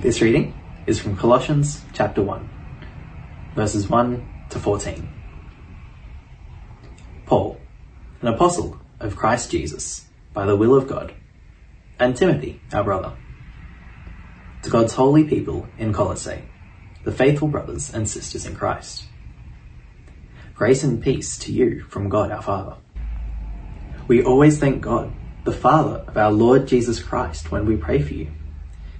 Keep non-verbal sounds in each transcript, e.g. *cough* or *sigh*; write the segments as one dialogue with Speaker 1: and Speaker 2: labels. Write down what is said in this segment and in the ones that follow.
Speaker 1: This reading is from Colossians chapter 1, verses 1 to 14. Paul, an apostle of Christ Jesus, by the will of God, and Timothy, our brother, to God's holy people in Colossae, the faithful brothers and sisters in Christ. Grace and peace to you from God our Father. We always thank God, the Father of our Lord Jesus Christ, when we pray for you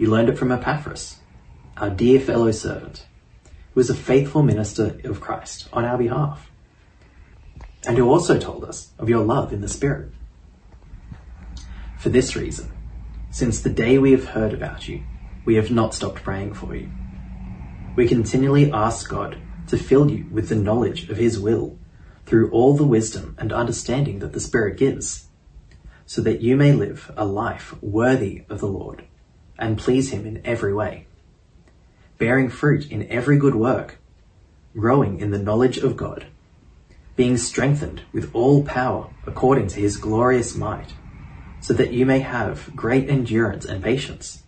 Speaker 1: You learned it from Epaphras, our dear fellow servant, who is a faithful minister of Christ on our behalf, and who also told us of your love in the Spirit. For this reason, since the day we have heard about you, we have not stopped praying for you. We continually ask God to fill you with the knowledge of His will through all the wisdom and understanding that the Spirit gives, so that you may live a life worthy of the Lord and please Him in every way, bearing fruit in every good work, growing in the knowledge of God, being strengthened with all power according to His glorious might, so that you may have great endurance and patience,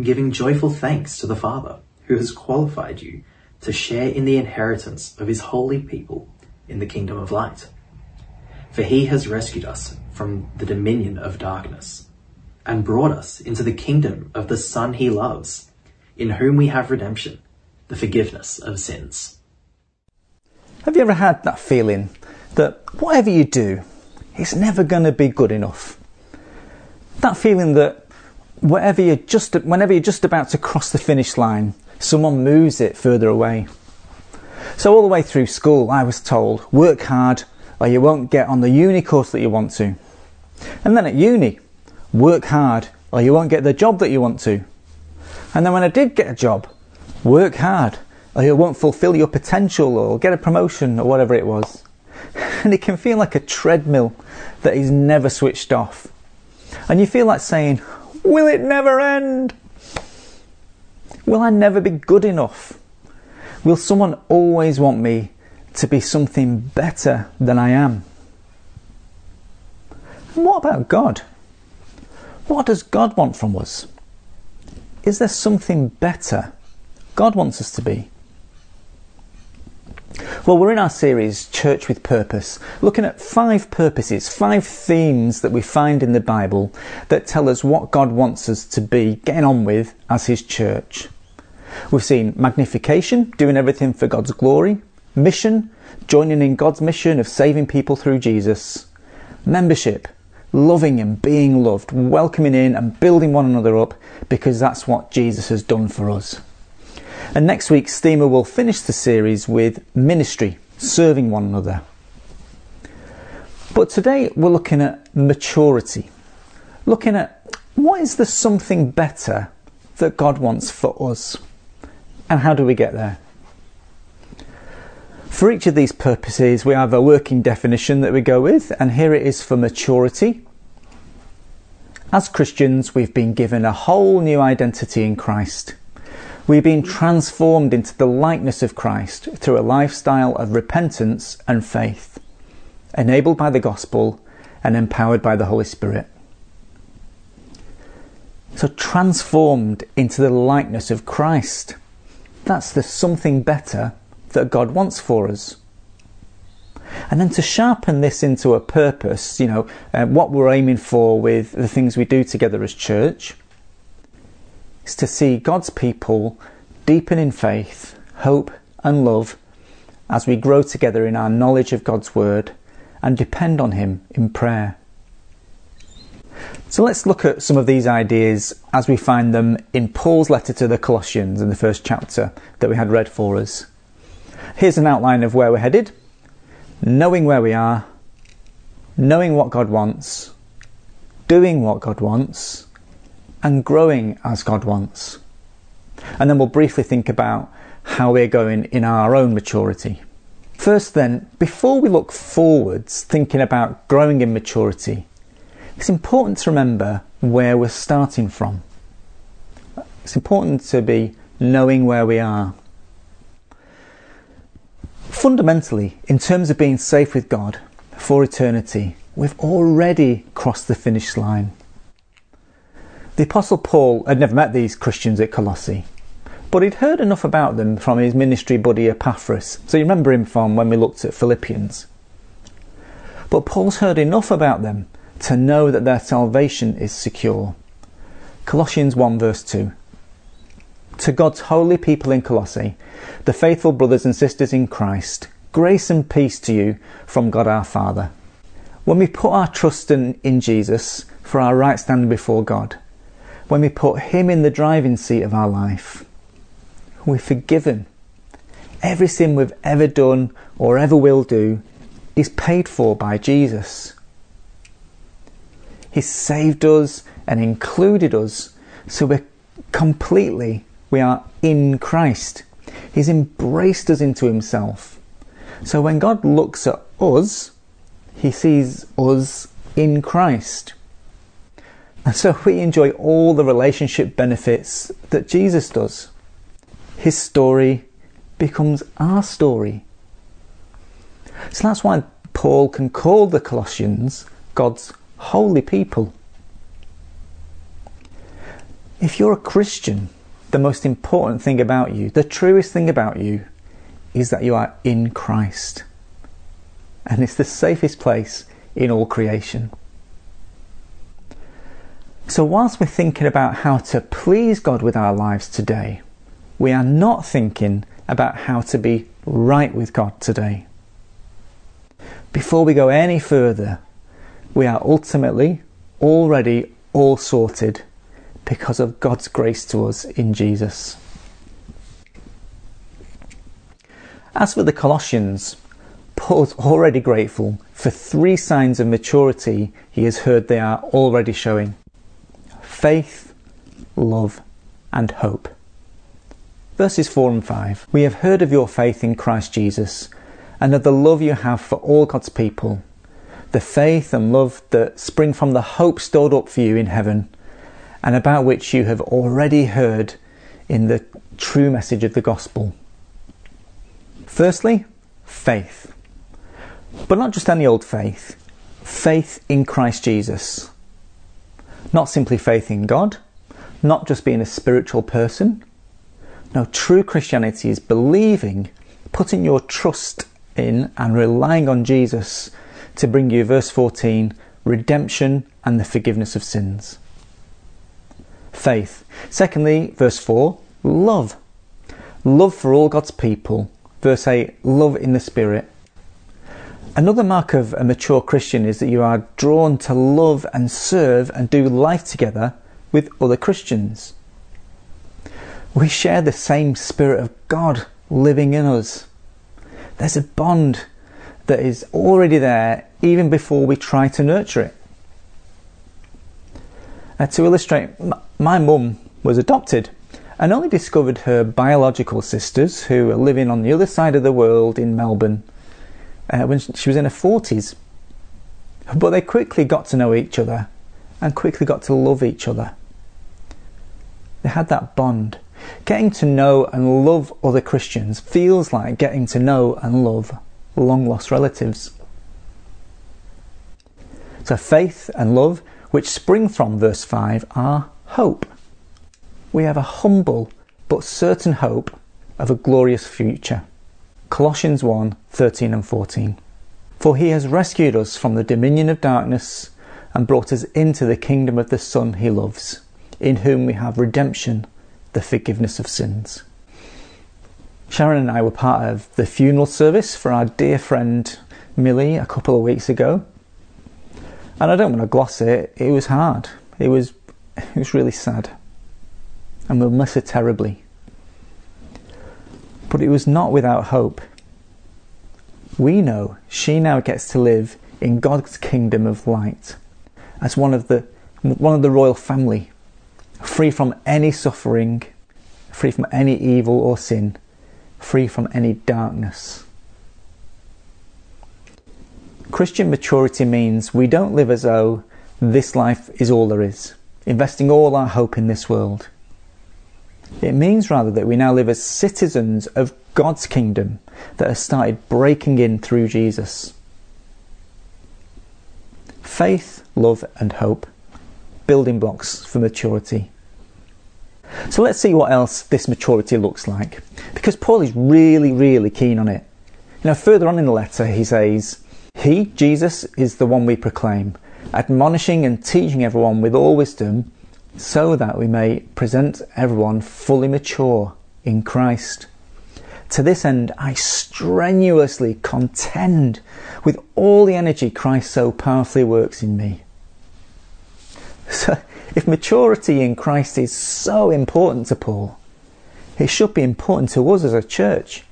Speaker 1: giving joyful thanks to the Father who has qualified you to share in the inheritance of His holy people in the kingdom of light. For He has rescued us from the dominion of darkness and brought us into the kingdom of the Son he loves, in whom we have redemption, the forgiveness of sins.
Speaker 2: Have you ever had that feeling that whatever you do, it's never going to be good enough? That feeling that whatever you're just, whenever you're just about to cross the finish line, someone moves it further away. So all the way through school, I was told, work hard or you won't get on the uni course that you want to. And then at uni, work hard or you won't get the job that you want to. And then when I did get a job, work hard or you won't fulfill your potential or get a promotion or whatever it was. *laughs* And it can feel like a treadmill that is never switched off. And you feel like saying, Will it never end? Will I never be good enough? Will someone always want me to be something better than I am? And what about God? What does God want from us? Is there something better God wants us to be? Well, we're in our series, Church with Purpose, looking at five purposes, five themes that we find in the Bible that tell us what God wants us to be getting on with as His church. We've seen magnification, doing everything for God's glory, mission, joining in God's mission of saving people through Jesus, membership, loving and being loved, welcoming in and building one another up because that's what Jesus has done for us. And next week, Steamer will finish the series with ministry, serving one another. But today we're looking at maturity, looking at what is the something better that God wants for us, and how do we get there? For each of these purposes, we have a working definition that we go with, and here it is for maturity. As Christians, we've been given a whole new identity in Christ. We've been transformed into the likeness of Christ through a lifestyle of repentance and faith, enabled by the gospel and empowered by the Holy Spirit. So, transformed into the likeness of Christ. That's the something better that God wants for us. And then to sharpen this into a purpose, you know, uh, what we're aiming for with the things we do together as church, is to see God's people deepen in faith, hope, and love as we grow together in our knowledge of God's Word and depend on Him in prayer. So let's look at some of these ideas as we find them in Paul's letter to the Colossians in the first chapter that we had read for us. Here's an outline of where we're headed knowing where we are, knowing what God wants, doing what God wants, and growing as God wants. And then we'll briefly think about how we're going in our own maturity. First, then, before we look forwards, thinking about growing in maturity, it's important to remember where we're starting from. It's important to be knowing where we are. Fundamentally, in terms of being safe with God for eternity, we've already crossed the finish line. The Apostle Paul had never met these Christians at Colossae, but he'd heard enough about them from his ministry buddy Epaphras. So you remember him from when we looked at Philippians. But Paul's heard enough about them to know that their salvation is secure. Colossians 1 verse 2. To God's holy people in Colossae, the faithful brothers and sisters in Christ, grace and peace to you from God our Father. When we put our trust in, in Jesus for our right standing before God, when we put Him in the driving seat of our life, we're forgiven. Every sin we've ever done or ever will do is paid for by Jesus. He saved us and included us so we're completely we are in Christ. He's embraced us into Himself. So when God looks at us, He sees us in Christ. And so we enjoy all the relationship benefits that Jesus does. His story becomes our story. So that's why Paul can call the Colossians God's holy people. If you're a Christian, the most important thing about you, the truest thing about you, is that you are in Christ. And it's the safest place in all creation. So, whilst we're thinking about how to please God with our lives today, we are not thinking about how to be right with God today. Before we go any further, we are ultimately already all sorted because of God's grace to us in Jesus. As for the Colossians, Paul's already grateful for three signs of maturity he has heard they are already showing faith, love, and hope. Verses 4 and 5 We have heard of your faith in Christ Jesus and of the love you have for all God's people, the faith and love that spring from the hope stored up for you in heaven and about which you have already heard in the true message of the gospel. Firstly, faith. But not just any old faith, faith in Christ Jesus. Not simply faith in God, not just being a spiritual person. No, true Christianity is believing, putting your trust in, and relying on Jesus to bring you, verse 14, redemption and the forgiveness of sins faith. Secondly, verse 4, love. Love for all God's people. Verse 8, love in the Spirit. Another mark of a mature Christian is that you are drawn to love and serve and do life together with other Christians. We share the same Spirit of God living in us. There's a bond that is already there even before we try to nurture it. Uh, to illustrate, my mum was adopted and only discovered her biological sisters, who are living on the other side of the world in Melbourne, uh, when she was in her 40s. But they quickly got to know each other and quickly got to love each other. They had that bond. Getting to know and love other Christians feels like getting to know and love long lost relatives. So faith and love which spring from verse 5 are hope. We have a humble but certain hope of a glorious future. Colossians 1 13 and 14. For he has rescued us from the dominion of darkness and brought us into the kingdom of the Son he loves, in whom we have redemption, the forgiveness of sins. Sharon and I were part of the funeral service for our dear friend Millie a couple of weeks ago. And I don't want to gloss it, it was hard. It was, it was really sad. And we'll miss her terribly. But it was not without hope. We know she now gets to live in God's kingdom of light as one of the, one of the royal family, free from any suffering, free from any evil or sin, free from any darkness. Christian maturity means we don't live as though this life is all there is, investing all our hope in this world. It means rather that we now live as citizens of God's kingdom that has started breaking in through Jesus. Faith, love, and hope, building blocks for maturity. So let's see what else this maturity looks like, because Paul is really, really keen on it. You know, further on in the letter, he says, He, Jesus, is the one we proclaim, admonishing and teaching everyone with all wisdom so that we may present everyone fully mature in Christ. To this end, I strenuously contend with all the energy Christ so powerfully works in me. So, if maturity in Christ is so important to Paul, it should be important to us as a church.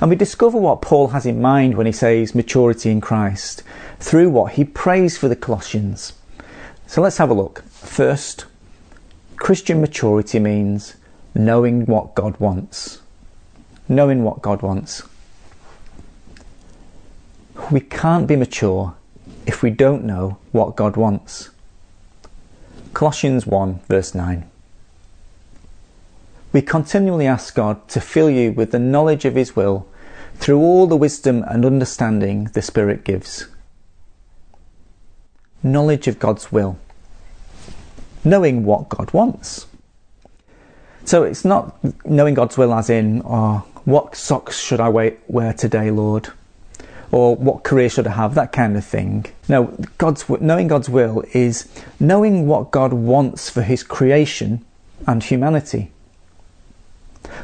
Speaker 2: And we discover what Paul has in mind when he says maturity in Christ through what he prays for the Colossians. So let's have a look. First, Christian maturity means knowing what God wants. Knowing what God wants. We can't be mature if we don't know what God wants. Colossians 1, verse 9. We continually ask God to fill you with the knowledge of His will through all the wisdom and understanding the Spirit gives knowledge of God's will, knowing what God wants. So it's not knowing God's will as in, oh, what socks should I wear today, Lord? Or what career should I have? That kind of thing. No, God's, knowing God's will is knowing what God wants for His creation and humanity.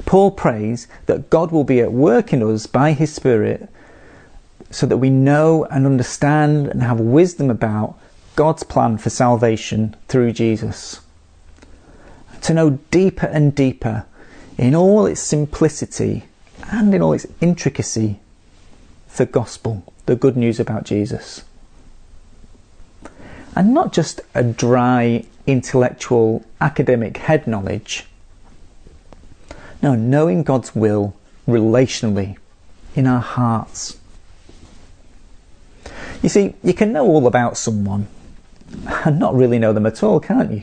Speaker 2: Paul prays that God will be at work in us by His Spirit so that we know and understand and have wisdom about God's plan for salvation through Jesus. To know deeper and deeper in all its simplicity and in all its intricacy the gospel, the good news about Jesus. And not just a dry, intellectual, academic head knowledge. No, knowing God's will relationally in our hearts. You see, you can know all about someone and not really know them at all, can't you?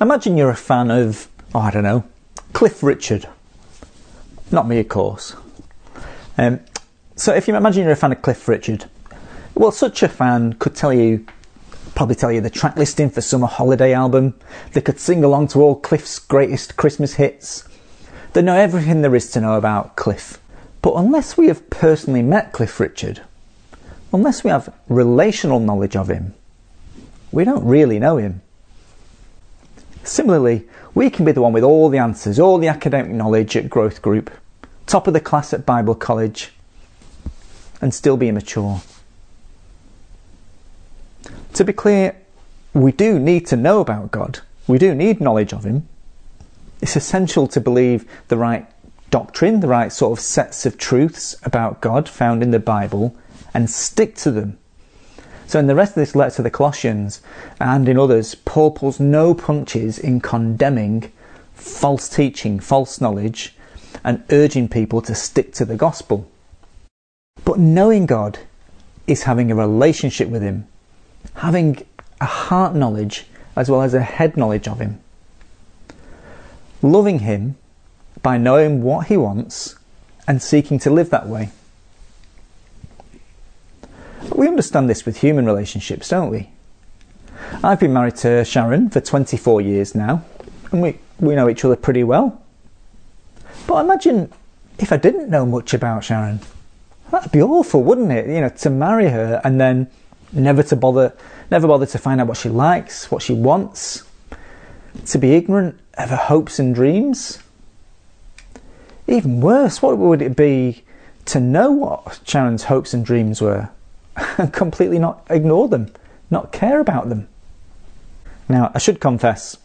Speaker 2: Imagine you're a fan of, oh, I don't know, Cliff Richard. Not me, of course. Um, so if you imagine you're a fan of Cliff Richard, well, such a fan could tell you, probably tell you the track listing for summer holiday album. They could sing along to all Cliff's greatest Christmas hits. They know everything there is to know about Cliff. But unless we have personally met Cliff Richard, unless we have relational knowledge of him, we don't really know him. Similarly, we can be the one with all the answers, all the academic knowledge at growth group, top of the class at Bible college, and still be immature. To be clear, we do need to know about God. We do need knowledge of Him. It's essential to believe the right doctrine, the right sort of sets of truths about God found in the Bible, and stick to them so, in the rest of this letter to the Colossians and in others, Paul pulls no punches in condemning false teaching, false knowledge, and urging people to stick to the gospel. But knowing God is having a relationship with Him, having a heart knowledge as well as a head knowledge of Him. Loving Him by knowing what He wants and seeking to live that way. We understand this with human relationships, don't we? I've been married to Sharon for 24 years now, and we, we know each other pretty well. But imagine if I didn't know much about Sharon. That'd be awful, wouldn't it? You know, to marry her and then never to bother, never bother to find out what she likes, what she wants, to be ignorant her hopes and dreams. Even worse, what would it be to know what Sharon's hopes and dreams were? and *laughs* completely not ignore them, not care about them. Now, I should confess,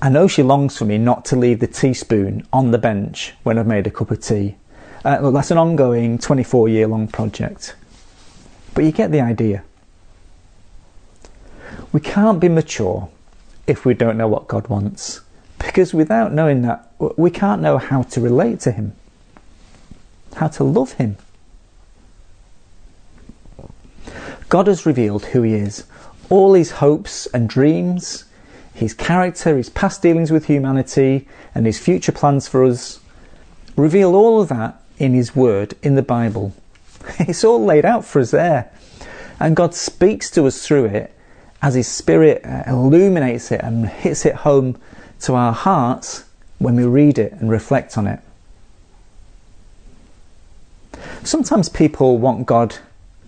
Speaker 2: I know she longs for me not to leave the teaspoon on the bench when I've made a cup of tea. Uh, look, that's an ongoing 24 year long project. But you get the idea. We can't be mature if we don't know what God wants. Because without knowing that, we can't know how to relate to Him, how to love Him. God has revealed who He is, all His hopes and dreams, His character, His past dealings with humanity, and His future plans for us. Reveal all of that in His Word, in the Bible. *laughs* It's all laid out for us there. And God speaks to us through it as His Spirit uh, illuminates it and hits it home to our hearts when we read it and reflect on it. Sometimes people want God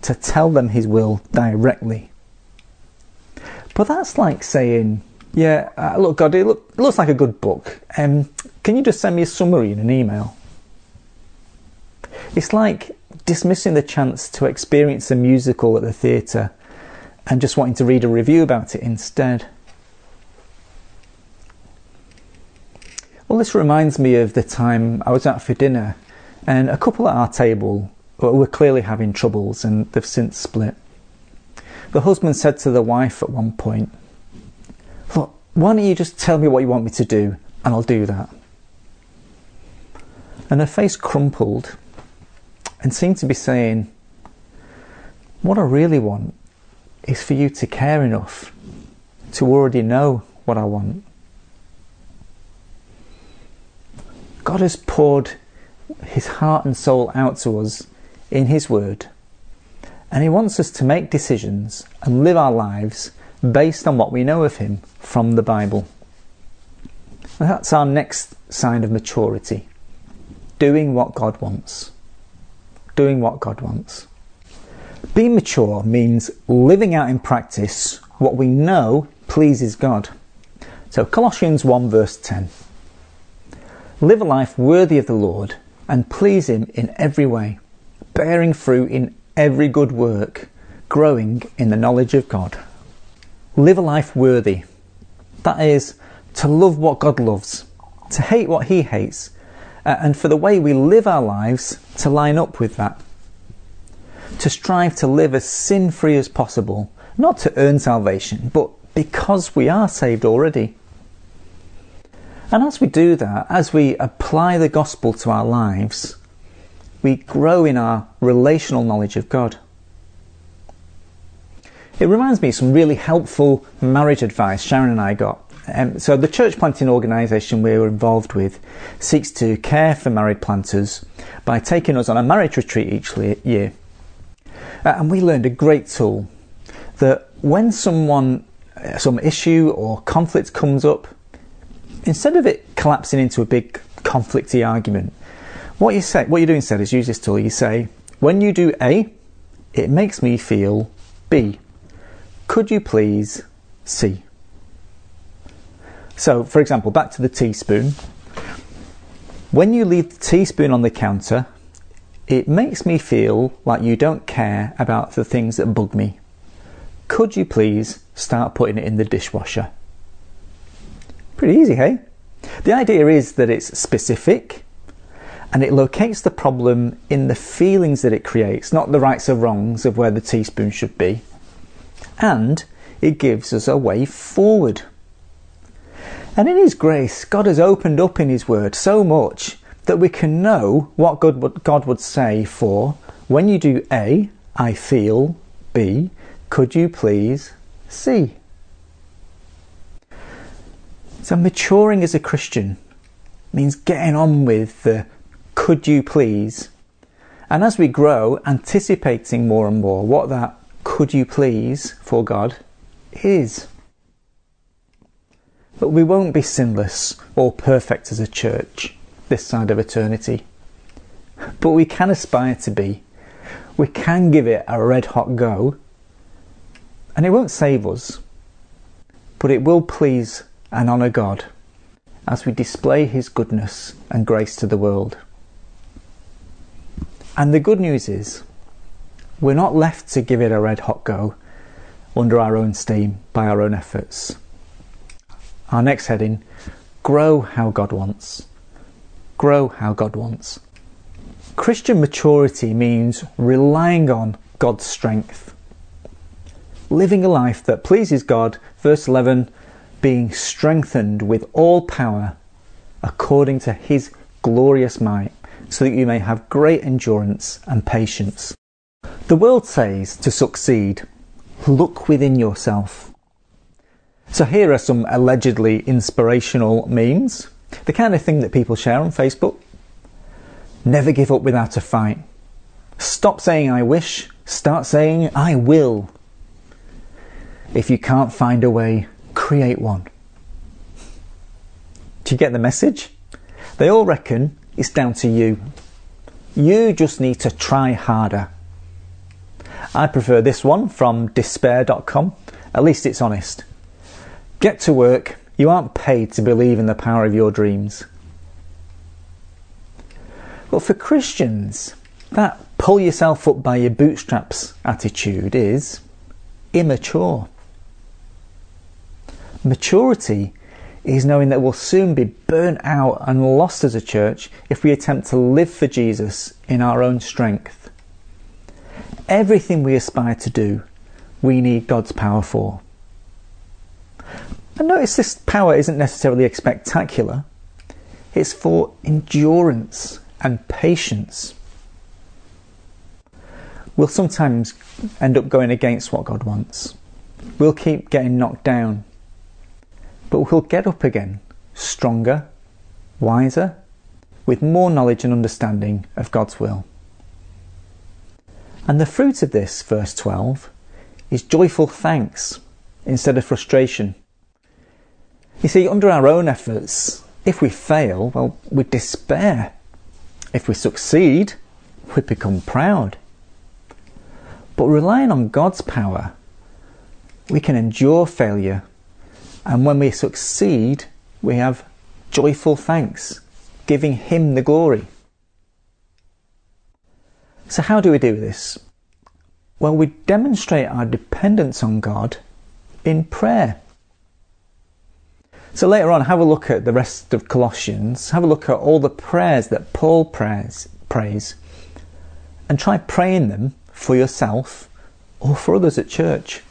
Speaker 2: to tell them His will directly. But that's like saying, Yeah, uh, look, God, it, look, it, looks like a good book. Um, can you just send me a summary in an email? It's like dismissing the chance to experience a musical at the theatre and just wanting to read a review about it instead. Well, this reminds me of the time I was out for dinner and a couple at our table were clearly having troubles and they've since split. The husband said to the wife at one point, Look, why don't you just tell me what you want me to do and I'll do that? And her face crumpled and seemed to be saying, What I really want is for you to care enough to already know what I want. God has poured his heart and soul out to us in his word, and he wants us to make decisions and live our lives based on what we know of him from the Bible. that's our next sign of maturity doing what God wants. Doing what God wants. Being mature means living out in practice what we know pleases God. So, Colossians 1 verse 10. Live a life worthy of the Lord and please Him in every way, bearing fruit in every good work, growing in the knowledge of God. Live a life worthy. That is, to love what God loves, to hate what He hates, uh, and for the way we live our lives to line up with that. To strive to live as sin free as possible, not to earn salvation, but because we are saved already. And as we do that, as we apply the gospel to our lives, we grow in our relational knowledge of God. It reminds me of some really helpful marriage advice Sharon and I got. Um, so, the church planting organisation we were involved with seeks to care for married planters by taking us on a marriage retreat each year. Uh, and we learned a great tool that when someone, uh, some issue or conflict comes up, instead of it collapsing into a big conflicty argument, what you say, what you do instead is use this tool. You say, when you do A, it makes me feel B. Could you please C? So, for example, back to the teaspoon. When you leave the teaspoon on the counter, it makes me feel like you don't care about the things that bug me. Could you please start putting it in the dishwasher? Pretty easy, hey? The idea is that it's specific and it locates the problem in the feelings that it creates, not the rights or wrongs of where the teaspoon should be. And it gives us a way forward. And in His grace, God has opened up in His Word so much that we can know what God would, God would say for when you do A, I feel, B, could you please C? So, maturing as a Christian means getting on with the could you please. And as we grow, anticipating more and more what that could you please for God is. But we won't be sinless or perfect as a church this side of eternity. But we can aspire to be. We can give it a red hot go. And it won't save us, but it will please and honour God as we display His goodness and grace to the world. And the good news is, we're not left to give it a red hot go under our own steam by our own efforts. Our next heading grow how God wants. Grow how God wants. Christian maturity means relying on God's strength. living a life that pleases God. Verse 11, being strengthened with all power according to his glorious might, so that you may have great endurance and patience. The world says to succeed, look within yourself. So here are some allegedly inspirational memes, the kind of thing that people share on Facebook. Never give up without a fight. Stop saying I wish, start saying I will. If you can't find a way, create one. Do you get the message? They all reckon it's down to you. You just need to try harder. I prefer this one from despair.com. At least it's honest. Get to work. You aren't paid to believe in the power of your dreams. But for Christians, that pull yourself up by your bootstraps attitude is immature. Maturity is knowing that we'll soon be burnt out and lost as a church if we attempt to live for Jesus in our own strength. Everything we aspire to do, we need God's power for. And notice this power isn't necessarily spectacular, it's for endurance and patience. We'll sometimes end up going against what God wants. We'll keep getting knocked down but we'll get up again, stronger, wiser, with more knowledge and understanding of God's will. And the fruit of this, verse 12, is joyful thanks instead of frustration. You see, under our own efforts, if we fail, well, we despair. If we succeed, we become proud. But relying on God's power, we can endure failure and when we succeed, we have joyful thanks, giving Him the glory. So, how do we do this? Well, we demonstrate our dependence on God in prayer. So, later on, have a look at the rest of Colossians, have a look at all the prayers that Paul prays, prays and try praying them for yourself or for others at church.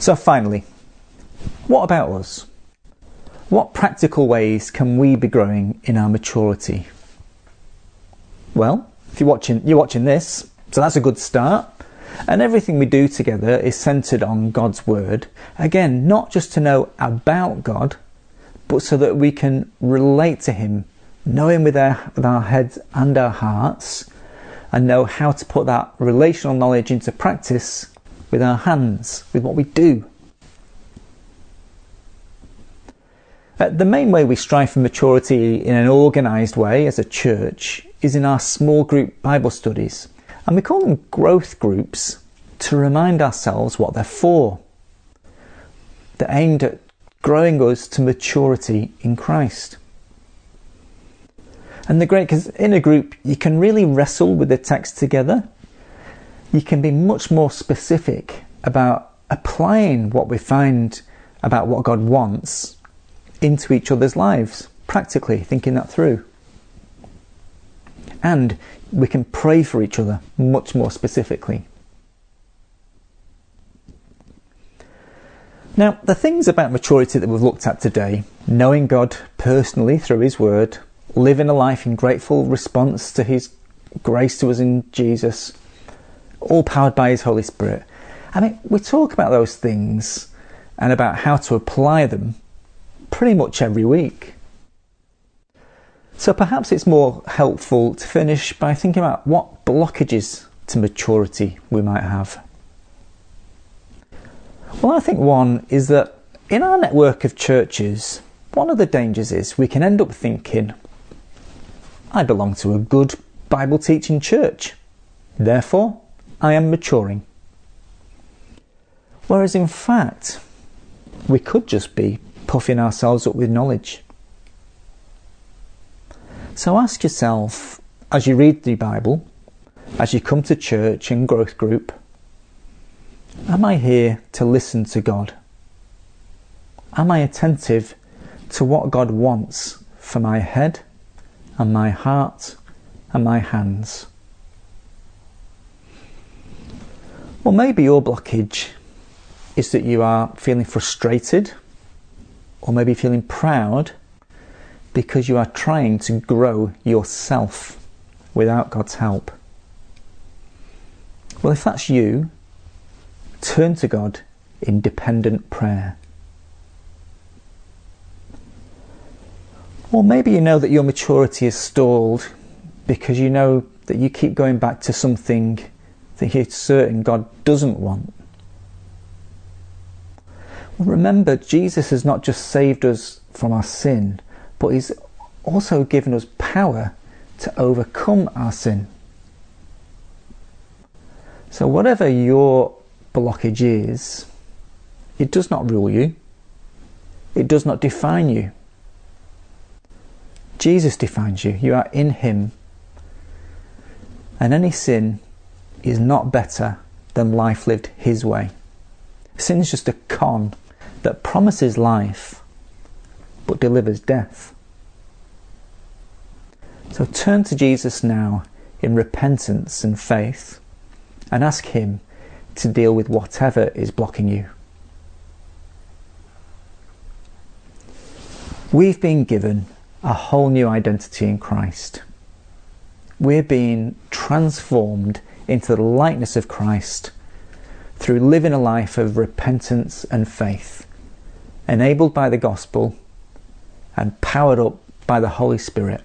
Speaker 2: So, finally, what about us? What practical ways can we be growing in our maturity? Well, if you're watching, you're watching this, so that's a good start. And everything we do together is centered on God's Word. Again, not just to know about God, but so that we can relate to Him, know Him with our, with our heads and our hearts, and know how to put that relational knowledge into practice with our hands, with what we do. Uh, the main way we strive for maturity in an organised way as a church is in our small group Bible studies. And we call them growth groups to remind ourselves what they're for. They're aimed at growing us to maturity in Christ. And the great, because in a group you can really wrestle with the text together you can be much more specific about applying what we find about what God wants into each other's lives, practically thinking that through. And we can pray for each other much more specifically. Now, the things about maturity that we've looked at today, knowing God personally through His Word, living a life in grateful response to His grace to us in Jesus, all powered by His Holy Spirit. I mean, we talk about those things and about how to apply them pretty much every week. So perhaps it's more helpful to finish by thinking about what blockages to maturity we might have. Well, I think one is that in our network of churches, one of the dangers is we can end up thinking, I belong to a good Bible teaching church. Therefore, I am maturing. Whereas in fact, we could just be puffing ourselves up with knowledge. So ask yourself, as you read the Bible, as you come to church and growth group, am I here to listen to God? Am I attentive to what God wants for my head and my heart and my hands? Or maybe your blockage is that you are feeling frustrated or maybe feeling proud because you are trying to grow yourself without God's help. Well, if that's you, turn to God in dependent prayer. Or maybe you know that your maturity is stalled because you know that you keep going back to something that you're certain God doesn't want. Well, remember, Jesus has not just saved us from our sin, but He's also given us power to overcome our sin. So, whatever your blockage is, it does not rule you, it does not define you. Jesus defines you. You are in Him. And any sin is not better than life lived His way. Sin is just a con that promises life delivers death. So turn to Jesus now in repentance and faith and ask Him to deal with whatever is blocking you. We've been given a whole new identity in Christ. We're being transformed into the likeness of Christ through living a life of repentance and faith, enabled by the gospel and powered up by the Holy Spirit.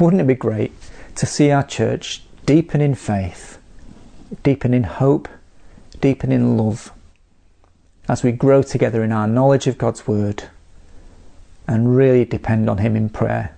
Speaker 2: Wouldn't it be great to see our church deepen in faith, deepen in hope, deepen in love as we grow together in our knowledge of God's Word and really depend on Him in prayer?